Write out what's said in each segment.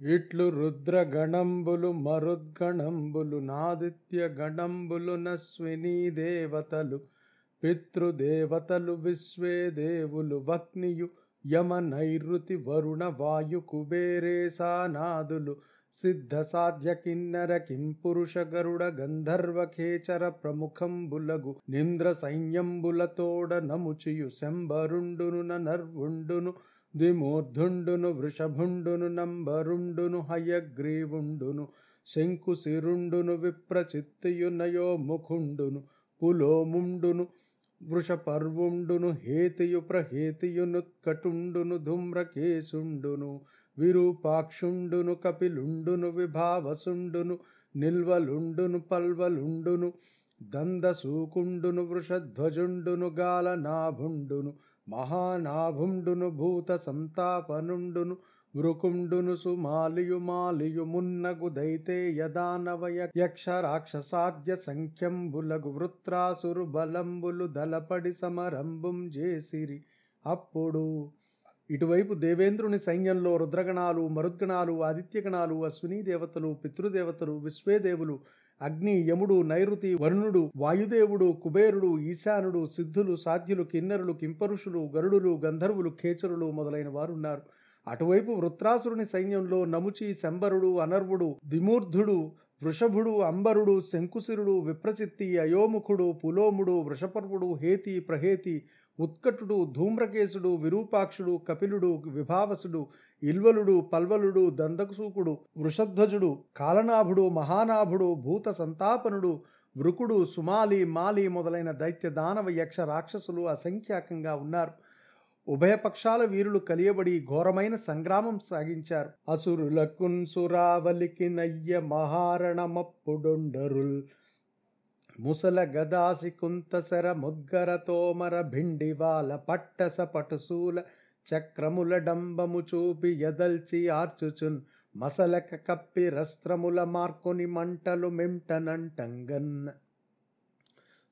ఇట్లు రుద్రగణంబులు మరుద్గణంబులు నాదిత్య గణంబులు నస్వినీ దేవతలు పితృదేవతలు విశ్వే దేవులు వక్నియు యమ నైరుతి వరుణ వాయు కుబేరేశానాదులు సిద్ధ సాధ్య కిన్నర కిం పురుష గరుడ గంధర్వ ఖేచర ప్రముఖంబులగు నింద్ర సైన్యంబులతోడ నముచియు శంబరుండును నర్వుండును ద్విమూర్ధుండును వృషభుండును నంబరుండును హయగ్రీవుండును శంకుశిరుండును విప్రచిత్తియునయో ముఖుండును పులోముండును వృషపర్వుండును హేతియు ప్రహేతియునుత్కటుండును ధూమ్రకేశుండును విరూపాక్షుండును కపిలుండును విభావసుండును నిల్వలుండును పల్వలుండును దందసూకుండును వృషధ్వజుండును గాలనాభుండును మహానాభుండును భూత సంతాపనుండును వృకుండును సుమాలియు మాలియు మున్నగు దైతేయ దానవయ యక్ష రాక్షసాద్య సంఖ్యంబులగు వృత్రాసురు బలంబులు దలపడి సమరంబుం చేసిరి అప్పుడు. ఇటువైపు దేవేంద్రుని సైన్యంలో రుద్రగణాలు మరుద్గణాలు ఆదిత్యగణాలు అశ్వినీ దేవతలు పితృదేవతలు విశ్వేదేవులు అగ్ని యముడు నైరుతి వరుణుడు వాయుదేవుడు కుబేరుడు ఈశానుడు సిద్ధులు సాధ్యులు కిన్నరులు కింపరుషులు గరుడులు గంధర్వులు ఖేచరులు మొదలైన వారున్నారు. అటువైపు వృత్రాసురుని సైన్యంలో నముచి శంబరుడు అనర్వుడు ద్విమూర్ధుడు వృషభుడు అంబరుడు శంకుశిరుడు విప్రచిత్తి అయోముఖుడు పులోముడు వృషపర్వుడు హేతి ప్రహేతి ఉత్కటుడు ధూమ్రకేశుడు విరూపాక్షుడు కపిలుడు విభావసుడు ఇల్వలుడు పల్వలుడు దందకసూకుడు వృషధ్వజుడు కాలనాభుడు మహానాభుడు భూత సంతాపనుడు వృకుడు సుమాలి మాలి మొదలైన దైత్య దానవ యక్ష రాక్షసులు అసంఖ్యాకంగా ఉన్నారు. ఉభయపక్షాల వీరులు కలియబడి ఘోరమైన సంగ్రామం సాగించారు. అసురులకున్ సురావలికి నయ్య మహారణమప్పుడొండరుల్. ముసల గదాసి కుంతసర ముద్గర తోమర భిండివాల పట్టస పటుసూల చక్రముల డంబము చూపి ఎదల్చి ఆర్చుచున్. మసలక కప్పి రస్త్రముల మార్కొని మంటలు మెంటనంటంగన్.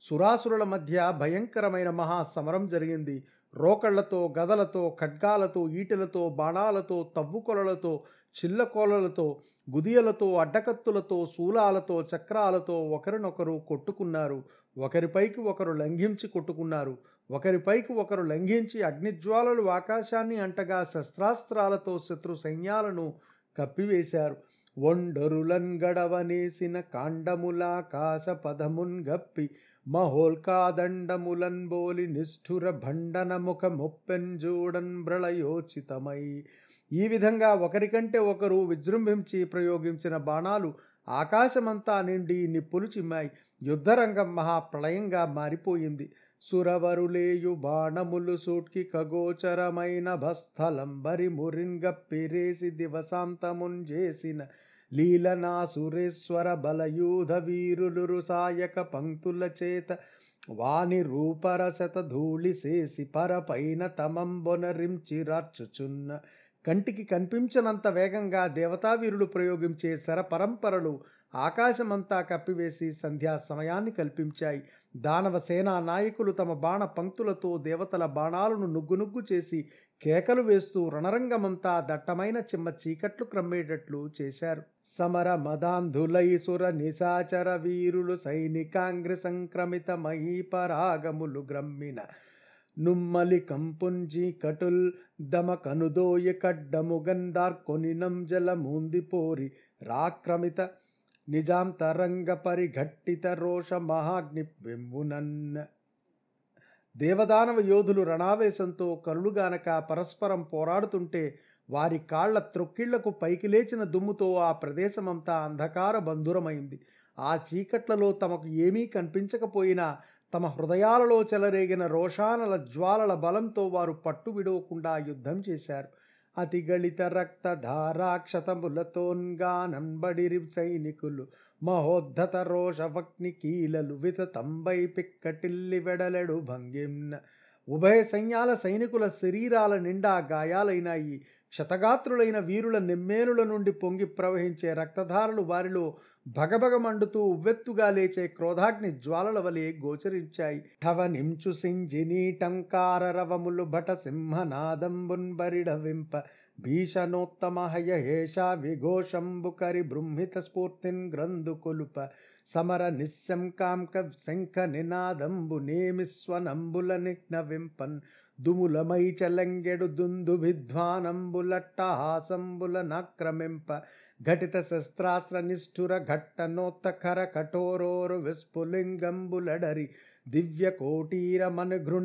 సురాసురుల మధ్య భయంకరమైన మహా సమరం జరిగింది. రోకళ్ళతో గదలతో ఖడ్గాలతో ఈటెలతో బాణాలతో తవ్వుకొలలతో చిల్లకోలలతో గుదియలతో అడ్డకత్తులతో శూలాలతో చక్రాలతో ఒకరినొకరు కొట్టుకున్నారు. ఒకరిపైకి ఒకరు లంఘించి కొట్టుకున్నారు. ఒకరిపైకి ఒకరు లంఘించి అగ్నిజ్వాలలు ఆకాశాన్ని అంటగా శస్త్రాస్త్రాలతో శత్రు సైన్యాలను కప్పివేశారు. ఒండరులన్ గడవనేసిన కాండములాకాశ పదమున్ గప్పి మహోల్కాదండములన్ బోలి నిష్ఠుర భండన ముఖ ముప్పెంజూడన్ ప్రళయోచితమై ఈ విధంగా ఒకరికంటే ఒకరు విజృంభించి ప్రయోగించిన బాణాలు ఆకాశమంతా నిండి నిప్పులు చిమ్మాయి. యుద్ధరంగం మహాప్రళయంగా మారిపోయింది. సురవరులేయు బాణములు సూట్కి ఖగోచరమైన భస్థలంబరి మురింగ పెరేసి చేసిన లీలనా సురేశ్వర బలయూధ వీరులు సాయక పంక్తుల చేత వాని రూపరసత ధూళి చేసి పరపైన తమంబొనరించిరార్చుచున్న కంటికి కనిపించనంత వేగంగా దేవతావీరులు ప్రయోగించే శరపరంపరలు ఆకాశమంతా కప్పివేసి సంధ్యా సమయాన్ని కల్పించాయి. దానవ సేనా నాయకులు తమ బాణ పంక్తులతో దేవతల బాణాలను నుగ్గునుగ్గు చేసి కేకలు వేస్తూ రణరంగమంతా దట్టమైన చిమ్మ చీకట్లు క్రమ్మేటట్లు చేశారు. సమర మదాంధులై సుర నిశాచర వీరులు సైనికాంగ్ర సంక్రమిత మహీపరాగములు గ్రమ్మిన నుమ్మలి కంపుంజి కటుల్ దమ కనుదోయ కడ్డము గంధార్కొనినం జల రాక్రమిత నిజాంతరంగ పరిఘట్టిత రోష మహాగ్ని వెంబునన్న దేవదానవ యోధులు రణావేశంతో కరులుగానక పరస్పరం పోరాడుతుంటే వారి కాళ్ళ త్రొక్కిళ్ళకు పైకి లేచిన దుమ్ముతో ఆ ప్రదేశమంతా అంధకార బంధురమైంది ఆ చీకట్లలో తమకు ఏమీ కనిపించకపోయినా తమ హృదయాలలో చెలరేగిన రోషానల జ్వాలల బలంతో వారు పట్టు విడవకుండా యుద్ధం చేశారు. అతిగళిత రక్త ధారాక్షతములతోన్గానంబడిరి సైనికులు మహోద్ధత రోషవక్ని కీలలు వితతంబై పిక్కటిల్లి వెడలెడు భంగిమ్న. ఉభయ సైన్యాల సైనికుల శరీరాల నిండా గాయాలైనాయి. క్షతగాత్రులైన వీరుల నిమ్మేనుల నుండి పొంగి ప్రవహించే రక్తధారలు వారిలో భగభగమండుతూ ఉవ్వెత్తుగా లేచే క్రోధాగ్ని జ్వాలల వలె గోచరించాయి. ఠవ నించు సింజినీ రవములు భట సింహనాదంబున్ బరిడ వింప. భీషణోత్తమ హయహేషా విఘోషంబుకరి బృంహిత స్ఫూర్తిన్ గ్రంథు కొలుప. సమర నిశంకాంక శంఖ నినాదంబు నేమిస్వనంబుల నిఘ్నవింపన్ దుములమై చలంగెడు దుందు విద్వానంబులట్టహాసంబుల నాక్రమింప. ఘటిత శస్త్రాస్త్ర నిష్ఠుర ఘట్టనోత్త ఖర కఠోరోరు విస్ఫులింగంబులడరి దివ్య కోటీర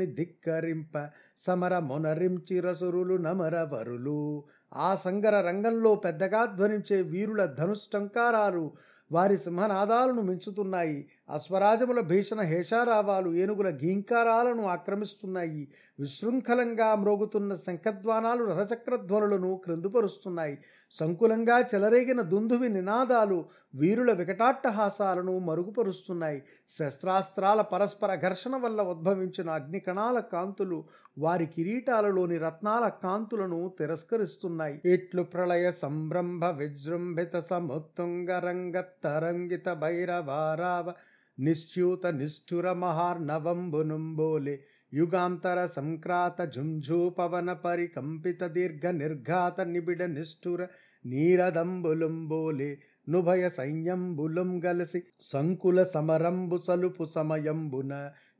ధిక్కరింప సమర మొనరించి రసురులు నమరవరులు. ఆ సంగర రంగంలో పెద్దగా ధ్వనించే వీరుల ధనుష్టంకారాలు వారి సింహనాదాలను మించుతున్నాయి. అశ్వరాజముల భీషణ హేషారావాలు ఏనుగుల గీంకారాలను ఆక్రమిస్తున్నాయి. విశృంఖలంగా మ్రోగుతున్న శంఖధ్వానాలు రథచక్రధ్వనులను క్రిందుపరుస్తున్నాయి. సంకులంగా చెలరేగిన దుందువి నినాదాలు వీరుల వికటాట్టహాసాలను మరుగుపరుస్తున్నాయి. శస్త్రాస్త్రాల పరస్పర ఘర్షణ వల్ల ఉద్భవించిన అగ్నికణాల కాంతులు వారి కిరీటాలలోని రత్నాల కాంతులను తిరస్కరిస్తున్నాయి. ఇట్లు ప్రళయ సంభ్రంభ విజృంభిత సముత్తుంగ రంగ తరంగిత భైరవారావ నిశ్చ్యూత నిష్ఠుర మహార్నవంబునుంబోలే యుగాంతర సంక్రాత ఝుంఝూ పవన పరికంపిత దీర్ఘ నిర్ఘాత నిబిడ నిష్ఠుర నీరదంబులుంబోలే నుభయ సైన్యంబులం గలసి సంకుల సమరంబు సలుపు సమయంబున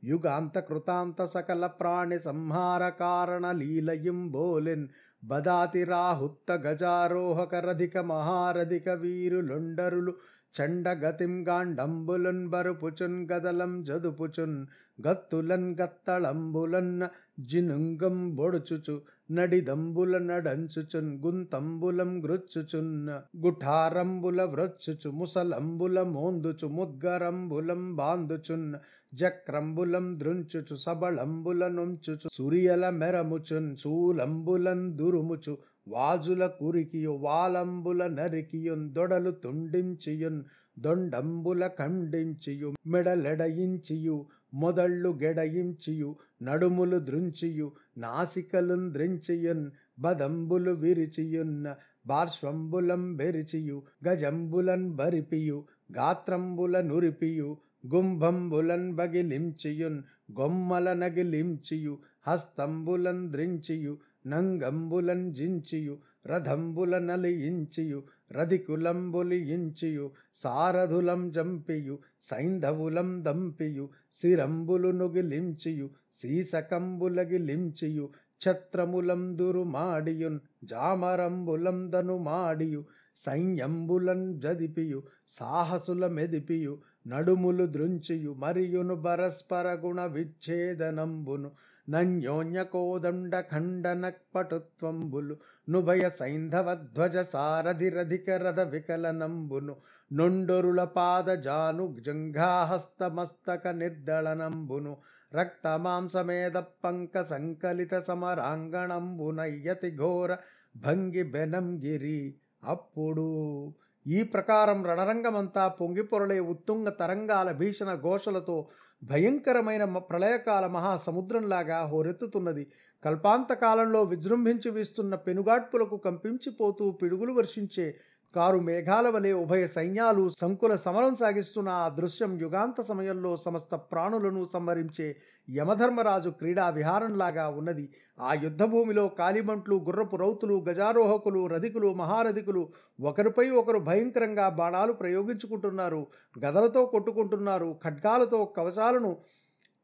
యుగాంత కృతాంత సకల ప్రాణి సంహార కారణ లీలయింబోలెన్ బదాతి రాహుత్త గజారోహకరధిక మహారధిక వీరులుండరులు చండగతిం గాండంబులన్ బరుపుచున్ గదలం జదుపుచున్ గత్తులన్ గత్తళంబులన్న జినుంగం బొడుచుచు నడిదంబుల నడంచుచున్ గుంతంబులం గృచ్చుచున్న గుఠారంబుల వ్రొచ్చుచు ముసలంబుల మోందుచు ముద్గరంబులం బాందుచున్ జక్రంబులం దృంచుచు సబళంబుల నొంచుచు సురియల మెరముచున్ శూలంబులం దురుముచు వాజుల కురికియు వాలంబుల నరికియున్ దొడలు తుండించియున్ దొండంబుల ఖండించియు మెడలెడయించియు మొదళ్ళు గెడయించియు నడుములు ద్రుంచియు నాసికలున్ ద్రించియున్ బదంబులు విరిచియున్న పార్శ్వంబులం బెరిచియు గజంబులన్ బరిపియు గాత్రంబుల నురిపియు గుంభంబులన్ బగిలించియున్ గొమ్మల నగిలించియు హస్తంబులన్ ద్రించియు నంగంబులన్ జించియు రథంబుల నలియించియు రధికులంబులియించియు సారథులం జంపియు సైంధవులం దంపియు శిరంబులు నుగిలించియు సీసకంబులగిలించియు ఛత్రములం దురుమాడియున్ జామరంబులం దనుమాడియు సైన్యంబులన్ జదిపియు సాహసుల మెదిపియు నడుములు దృంచియు మరియును పరస్పర గుణ విచ్ఛేదనంబును నన్యోన్యకోదండఖండనక్పటుత్వంబులు నుభయ సైంధవధ్వజ ధ్వజ రథ వికలనంబును నొండొరుల పాద జాను జంఘాహస్తమస్తక నిర్దళనంబును రక్తమాంసమేద పంక సంకలిత సమరాంగణంబునయ్యతి ఘోర భంగి బెనంగిరి అప్పుడు. ఈ ప్రకారం రణరంగమంతా పొంగిపొరలే ఉత్తుంగ తరంగాల భీషణ ఘోషలతో భయంకరమైన మ- ప్రళయకాల మహాసముద్రంలాగా హోరెత్తుతున్నది. కల్పాంతకాలంలో విజృంభించి వీస్తున్న పెనుగాడ్పులకు కంపించిపోతూ పిడుగులు వర్షించే కారు మేఘాల వలె ఉభయ సైన్యాలు సంకుల సమరం సాగిస్తున్న ఆ దృశ్యం యుగాంత సమయంలో సమస్త ప్రాణులను సంహరించే యమధర్మరాజు క్రీడా విహారంలాగా ఉన్నది. ఆ యుద్ధభూమిలో కాలిమంట్లు గుర్రపు రౌతులు గజారోహకులు రధికులు మహారధికులు ఒకరిపై ఒకరు భయంకరంగా బాణాలు ప్రయోగించుకుంటున్నారు. గదలతో కొట్టుకుంటున్నారు. ఖడ్గాలతో కవచాలను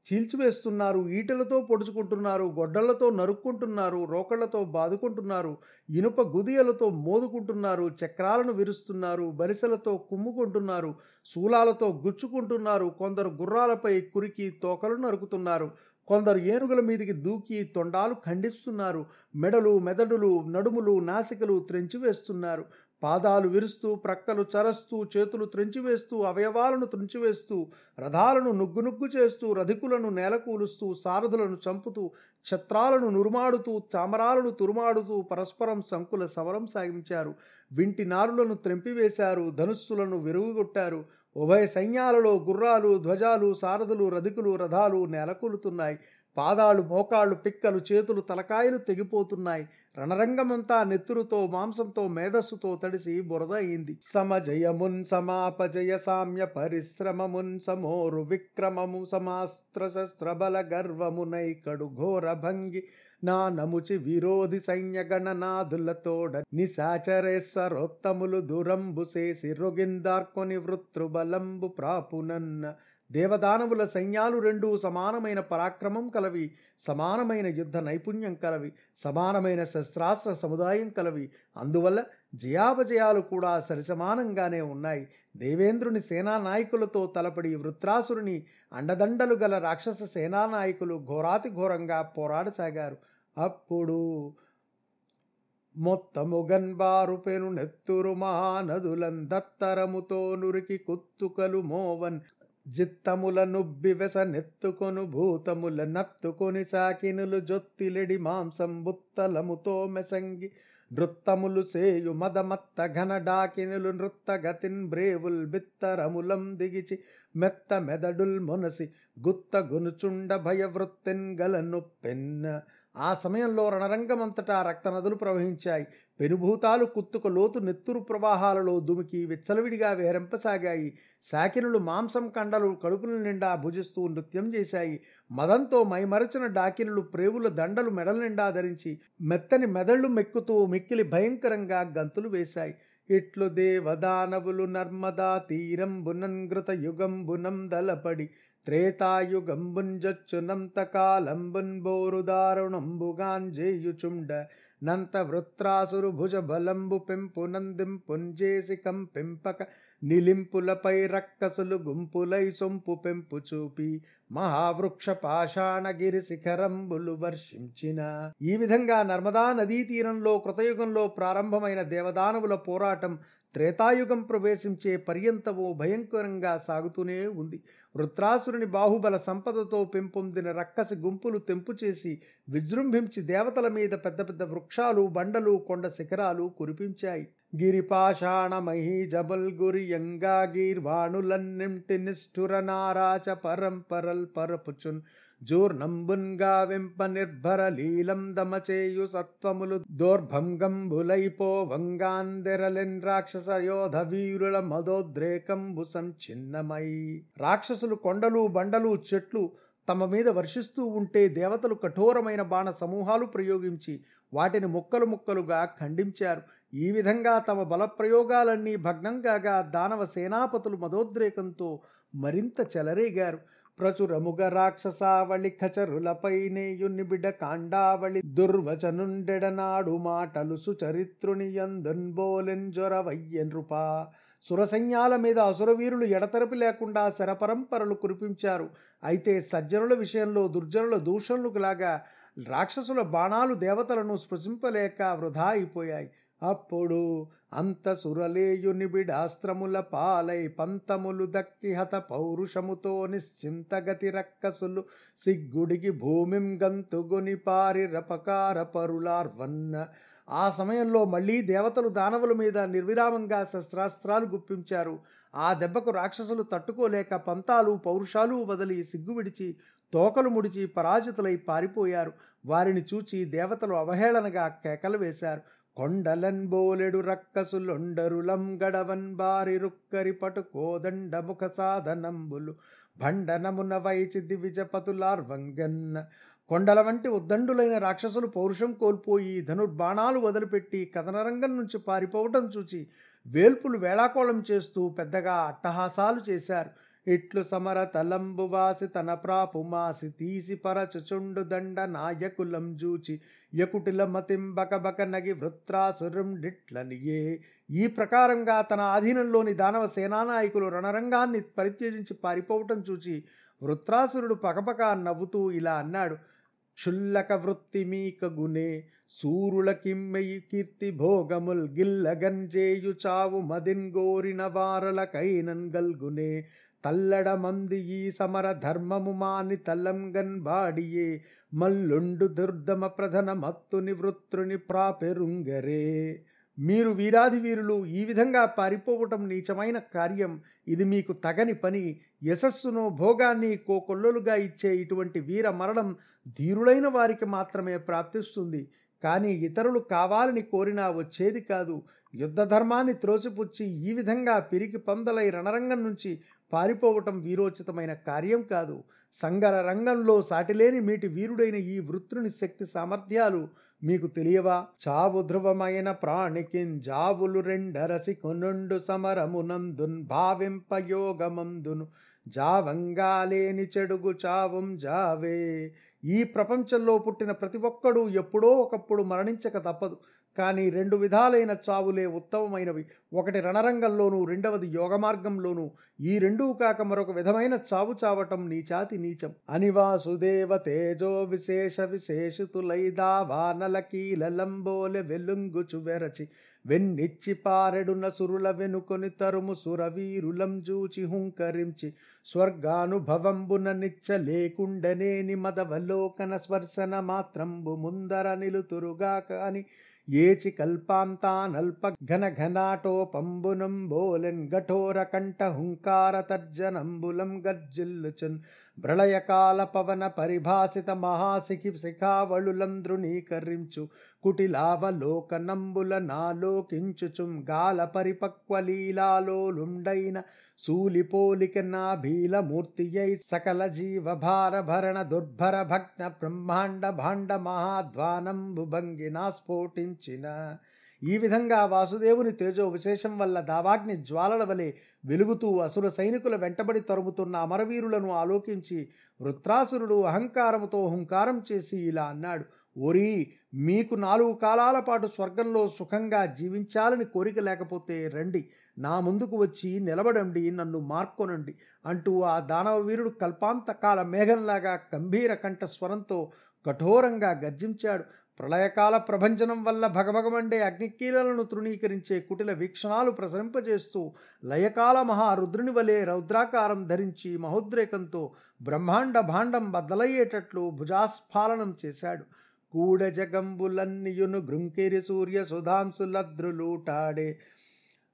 చీల్చివేస్తున్నారు ఈటలతో పొడుచుకుంటున్నారు గొడ్డళ్ళతో నరుక్కుంటున్నారు రోకళ్ళతో బాదుకుంటున్నారు ఇనుప గుదియలతో మోదుకుంటున్నారు చక్రాలను విరుస్తున్నారు బరిసెలతో కుమ్ముకుంటున్నారు శూలాలతో గుచ్చుకుంటున్నారు కొందరు గుర్రాలపై కురికి తోకలు నరుకుతున్నారు కొందరు ఏనుగుల మీదికి దూకి తొండాలు ఖండిస్తున్నారు మెడలు మెదడులు నడుములు నాసికలు త్రెంచివేస్తున్నారు పాదాలు విరుస్తూ ప్రక్కలు చరస్తూ చేతులు త్రెంచివేస్తూ అవయవాలను త్రెంచివేస్తూ రథాలను నుగ్గు నుగ్గు చేస్తూ రధికులను నేలకూలుస్తూ సారథులను చంపుతూ ఛత్రాలను నురుమాడుతూ చామరాలను తురుమాడుతూ పరస్పరం సంకుల సమరం సాగించారు. వింటి నారులను త్రెంపివేశారు ధనుస్సులను విరుగుగొట్టారు ఉభయ సైన్యాలలో గుర్రాలు ధ్వజాలు సారథులు రధికులు రథాలు నేలకూలుతున్నాయి. పాదాలు మోకాళ్ళు పిక్కలు చేతులు తలకాయలు తెగిపోతున్నాయి. రణరంగమంతా నెత్తురుతో మాంసంతో మేధస్సుతో తడిసి బురద అయింది సమజయమున్ సమాపజయ సామ్య పరిశ్రమమున్ సమోరు విక్రమము సమాస్త్ర శస్త్రబల గర్వమునై కడు ఘోర భంగి నా నముచి విరోధి సైన్యగణనాదులతోడ నిశాచరేశ్వరోత్తములు దురంబు చేసి రొగిందార్కొని వృత్రుబలంబు ప్రాపునన్న దేవదానవుల సైన్యాలు రెండూ సమానమైన పరాక్రమం కలవి సమానమైన యుద్ధ నైపుణ్యం కలవి సమానమైన శస్త్రాస్త్ర సముదాయం కలవి. అందువల్ల జయాపజయాలు కూడా సరిసమానంగానే ఉన్నాయి. దేవేంద్రుని సేనా నాయకులతో తలపడి వృత్రాసురుని అండదండలు గల రాక్షస సేనా నాయకులు ఘోరాతి ఘోరంగా పోరాడసాగారు. అప్పుడు మొత్తముగన్బారు పెను నెత్తురు మహానదులందత్తరముతో నురికి కుత్తుకలు మోవన్ జిత్తముల నుబ్బి వెస నెత్తుకొను భూతముల నత్తుకొని సాకినులు జొత్తిలెడి మాంసం బుత్తలముతో మెసంగి నృత్తములు సేయు మదమత్త ఘన డాకినులు నృత్తగతిన్ బ్రేవుల్ బిత్తరములం దిగిచి మెత్త మెదడుల్ మునసి గుత్త గునుచుండ భయవృత్తిన్ గలను పెన్న ఆ సమయంలో రణరంగమంతటా రక్తనదులు ప్రవహించాయి. పెనుభూతాలు కుత్తుక లోతు నెత్తురు ప్రవాహాలలో దుమికి విచ్చలవిడిగా వేరెంపసాగాయి శాకినులు మాంసం కండలు కడుపుల నిండా భుజిస్తూ నృత్యం చేశాయి. మదంతో మైమరచిన డాకినులు ప్రేవుల దండలు మెడల నిండా ధరించి మెత్తని మెదళ్ళు మెక్కుతూ మిక్కిలి భయంకరంగా గంతులు వేశాయి. ఇట్లు దేవదానవులు నర్మదా తీరంబునన్గృత యుగంబునం దలపడి త్రేతాయుగంబుంజచ్చునంతకాలంబున్బోరుదారుణంబుగాంజేయుచుండ కాలంబున్ బోరు నంత వృత్రాసురు భుజ బలంబు పెంపు నందింపుంజేసి కంపింపక నిలింపులపై రక్కసులు గుంపులై సొంపు పెంపు చూపి మహావృక్ష పాషాణగిరి శిఖరంబులు వర్షించిన ఈ విధంగా నర్మదా నదీ తీరంలో కృతయుగంలో ప్రారంభమైన దేవదానవుల పోరాటం త్రేతాయుగం ప్రవేశించే పర్యంతము భయంకరంగా సాగుతూనే ఉంది. వృత్రాసురుని బాహుబల సంపదతో పెంపొందిన రక్కసి గుంపులు తెంపు చేసి విజృంభించి దేవతల మీద పెద్ద పెద్ద వృక్షాలు బండలు కొండ శిఖరాలు కురిపించాయి. గిరిపాషాణ మహీజబల్ గురియంగా గీర్వాణులన్నింటి నిష్ఠుర నారాచ పరంపరల్ పరపుచున్ జూర్ణంబున్గా వెంప నిర్భర లీలం దమచేయు సత్వములు దోర్భంగంబులైపో వంగాందెరలెన్ రాక్షస యోధ వీరుల మదోద్రేకంబు సంచిన్నమై రాక్షసులు కొండలు బండలు చెట్లు తమ మీద వర్షిస్తూ ఉంటే దేవతలు కఠోరమైన బాణ సమూహాలు ప్రయోగించి వాటిని ముక్కలు ముక్కలుగా ఖండించారు. ఈ విధంగా తమ బలప్రయోగాలన్నీ భగ్నం కాగా దానవ సేనాపతులు మదోద్రేకంతో మరింత చెలరేగారు. ప్రచురముగ రాక్షసావళి ఖచరులపైనేయు నిబిడ కాండావళి దుర్వచనుండెడనాడు మాటలు సుచరిత్రుని యందన్బోలెంజొరవయ్య నృపా సురసైన్యాల మీద అసురవీరులు ఎడతెరపి లేకుండా శరపరంపరలు కురిపించారు. అయితే సజ్జనుల విషయంలో దుర్జనుల దూషణలులాగా రాక్షసుల బాణాలు దేవతలను స్పృశింపలేక వృధా అయిపోయాయి. అప్పుడు అంత సురలేయుని బిడాస్త్రముల పాలై పంతములు దక్కి హత పౌరుషముతో నిశ్చింతగతి రక్కసులు సిగ్గుడికి భూమిం గంతుగొని పారి రపకార పరులార్వన్న. ఆ సమయంలో మళ్ళీ దేవతలు దానవుల మీద నిర్విరామంగా శస్త్రాస్త్రాలు గుప్పించారు. ఆ దెబ్బకు రాక్షసులు తట్టుకోలేక పంతాలు పౌరుషాలు వదిలి సిగ్గు విడిచి తోకలు ముడిచి పరాజితులై పారిపోయారు. వారిని చూచి దేవతలు అవహేళనగా కేకలు వేశారు. కొండలన్ బోలెడు రక్కసులొండరులం గడవన్ బారి రుక్కరి పటు ముఖ సాధనంబులు భండనమున వైచి దివిజపతులార్వంగన్న కొండల వంటి ఉద్దండులైన రాక్షసులు పౌరుషం కోల్పోయి ధనుర్బాణాలు వదిలిపెట్టి కథనరంగం నుంచి పారిపోవటం చూచి వేల్పులు వేళాకోళం చేస్తూ పెద్దగా అట్టహాసాలు చేశారు. ఇట్లు సమర తలంబువాసి తన ప్రాపు మాసి తీసి పరచుచుండు దండ నాయకులం జూచి యకుటిల మతింబకబక నగి వృత్రాసురం డిట్లనియే ఈ ప్రకారంగా తన ఆధీనంలోని దానవ సేనానాయకులు రణరంగాన్ని పరిత్యజించి పారిపోవటం చూచి వృత్రాసురుడు పకపక నవ్వుతూ ఇలా అన్నాడు క్షుల్లక వృత్తి మీక గునే సూరుల కిమ్మెయి కీర్తి భోగముల్ గిల్లగంజేయు చావు మదిన్ గోరిన వారలకైనన్ గల్గునే. తల్లడమంది ఈ సమర ధర్మము మాని తల్లంగన్ బాడియే మల్లుండు దుర్దమ ప్రధన మత్తుని వృత్రుని ప్రాపెరుంగరే. మీరు వీరాధి వీరులు ఈ విధంగా పారిపోవటం నీచమైన కార్యం. ఇది మీకు తగని పని. యశస్సును భోగాన్ని కోకొల్లలుగా ఇచ్చే ఇటువంటి వీర మరణం ధీరులైన వారికి మాత్రమే ప్రాప్తిస్తుంది. కానీ ఇతరులు కావాలని కోరినా వచ్చేది కాదు. యుద్ధ ధర్మాన్ని త్రోసిపుచ్చి ఈ విధంగా పిరికి పందలై రణరంగం నుంచి పారిపోవటం వీరోచితమైన కార్యం కాదు. సంగర రంగంలో సాటిలేని మీటి వీరుడైన ఈ వృత్రుని శక్తి సామర్థ్యాలు మీకు తెలియవా? చావు ధ్రువమైన ప్రాణికిన్ జావులు రెండరసి కొనుండు సమరమునందున్ భావింపయోగమందును జావంగా లేని చెడుగు చావం జావే. ఈ ప్రపంచంలో పుట్టిన ప్రతి ఒక్కడూ ఎప్పుడో ఒకప్పుడు మరణించక తప్పదు. కానీ రెండు విధాలైన చావులే ఉత్తమమైనవి. ఒకటి రణరంగంలోనూ రెండవది యోగ మార్గంలోనూ ఈ రెండూ కాక మరొక విధమైన చావు చావటం నీచాతి నీచం. అనివాసుదేవ తేజో విశేష విశేషితులైదా వానల వెరచి వెన్నిచ్చి పారెడున సురుల వెనుకొని తరుము సురవీరులం జూచి హుంకరించి. స్వర్గానుభవంబున నిచ్చ లేకుండనేని మదవలోకన స్పర్శన మాత్రంబు ముందర నిలుతురుగాక అని. ఏచి కల్పాంతానల్ప ఘన ఘనాటోపంబునం బోలెన్ ఘటోర కంఠ హుంకార తర్జనంబులం గర్జిల్లుచున్ ప్రళయకాల పవన పరిభాసిత మహాశిఖి శిఖావళులం ద్రుణీకరించు కుటిలావలోకనంబుల నాలోకించుచుం గాల పరిపక్వ లీలాలోలుండైన శూలిపోలిక నాభీలమూర్తియై సకల జీవభారభరణ దుర్భర భగ్న బ్రహ్మాండ భాండ మహాధ్వానం భంగినా స్ఫోటించిన. ఈ విధంగా వాసుదేవుని తేజో విశేషం వల్ల దావాగ్ని జ్వాలల వలె వెలుగుతూ అసుర సైనికుల వెంటబడి తరుముతున్న అమరవీరులను ఆలోకించి వృత్రాసురుడు అహంకారముతో హుంకారం చేసి ఇలా అన్నాడు ఓరి మీకు నాలుగు కాలాల పాటు స్వర్గంలో సుఖంగా జీవించాలని కోరిక లేకపోతే రండి నా ముందుకు వచ్చి నిలబడండి నన్ను మార్కొనండి అంటూ ఆ దానవ వీరుడు కల్పాంతకాల మేఘంలాగా గంభీర కంఠ స్వరంతో కఠోరంగా గర్జించాడు. ప్రళయకాల ప్రభంజనం వల్ల భగభగమండే అగ్నికీలలను తృణీకరించే కుటిల వీక్షణాలు ప్రసరింపజేస్తూ లయకాల మహారుద్రుని వలె రౌద్రాకారం ధరించి మహోద్రేకంతో బ్రహ్మాండ భాండం బద్దలయ్యేటట్లు భుజాస్ఫాలనం చేశాడు. కూడ జగంబులన్నియును గృంకిరి సూర్య సుధాంసులద్రులూటాడే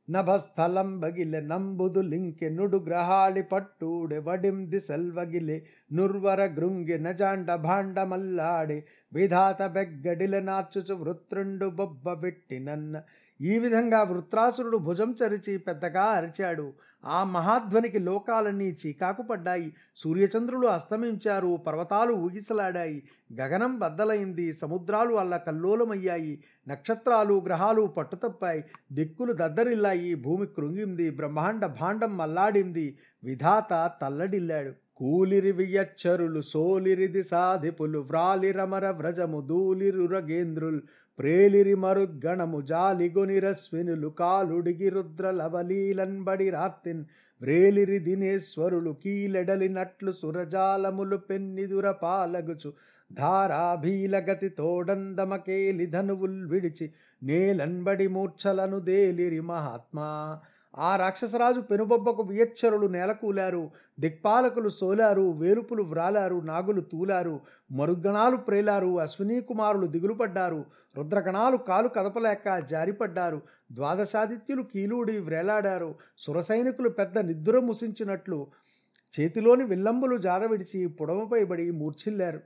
నభస్థలం బగిలె ನಂಬುದು ಲಿಂಕೆ ನುಡು ಗ್ರಹಾಳಿ ಪಟ್ಟೂಡೆ ವಡಿಂ ದಿಸಲ್ವಗಿಲೆ నుర్వర గృంగి నజాండ భాండ మల్లాడే విధాత బెగ్గడిల నార్చుచు వృత్రుండు బొబ్బ పెట్టినన్న ఈ విధంగా వృత్రాసురుడు భుజం చరిచి పెద్దగా అరిచాడు ఆ మహాధ్వనికి లోకాలన్నీ చీకాకు పడ్డాయి. సూర్యచంద్రులు అస్తమించారు. పర్వతాలు ఊగిసలాడాయి. గగనం బద్దలైంది. సముద్రాలు అల్ల కల్లోలమయ్యాయి నక్షత్రాలు గ్రహాలు పట్టుతప్పాయి. దిక్కులు దద్దరిల్లాయి. భూమి కృంగింది. బ్రహ్మాండ భాండం మల్లాడింది. విధాత తల్లడిల్లాడు. కూలిరి వియచ్చరులు సోలిరిది సాధిపులు వ్రాలిరమర వ్రజము దూలిరురగేంద్రుల్ ప్రేలిరి మరుద్గణము జాలిగొనిరస్వినులు కాలుడిగి రుద్ర లవలీలన్బడి రాత్తిన్ వ్రేలిరి దినేశ్వరులు కీలెడలినట్లు సురజాలములు పెన్నిదుర పాలగుచు ధారాభీలగతి తోడందమకేలి ధనువుల్ విడిచి నేలన్బడి మూర్ఛలను దేలిరి మహాత్మా. ఆ రాక్షసరాజు పెనుబొబ్బకు వియచ్చరులు నేలకూలారు దిక్పాలకులు సోలారు వేలుపులు వ్రాలారు నాగులు తూలారు మరుగణాలు ప్రేలారు అశ్వినీ కుమారులు దిగులుపడ్డారు రుద్రగణాలు కాలు కదపలేక జారిపడ్డారు. ద్వాదశాదిత్యులు కీలుడి వ్రేలాడారు. సురసైనికులు పెద్ద నిద్ర ముసించినట్లు చేతిలోని విల్లంబులు జారవిడిచి పుడమపై బడి మూర్ఛిల్లారు.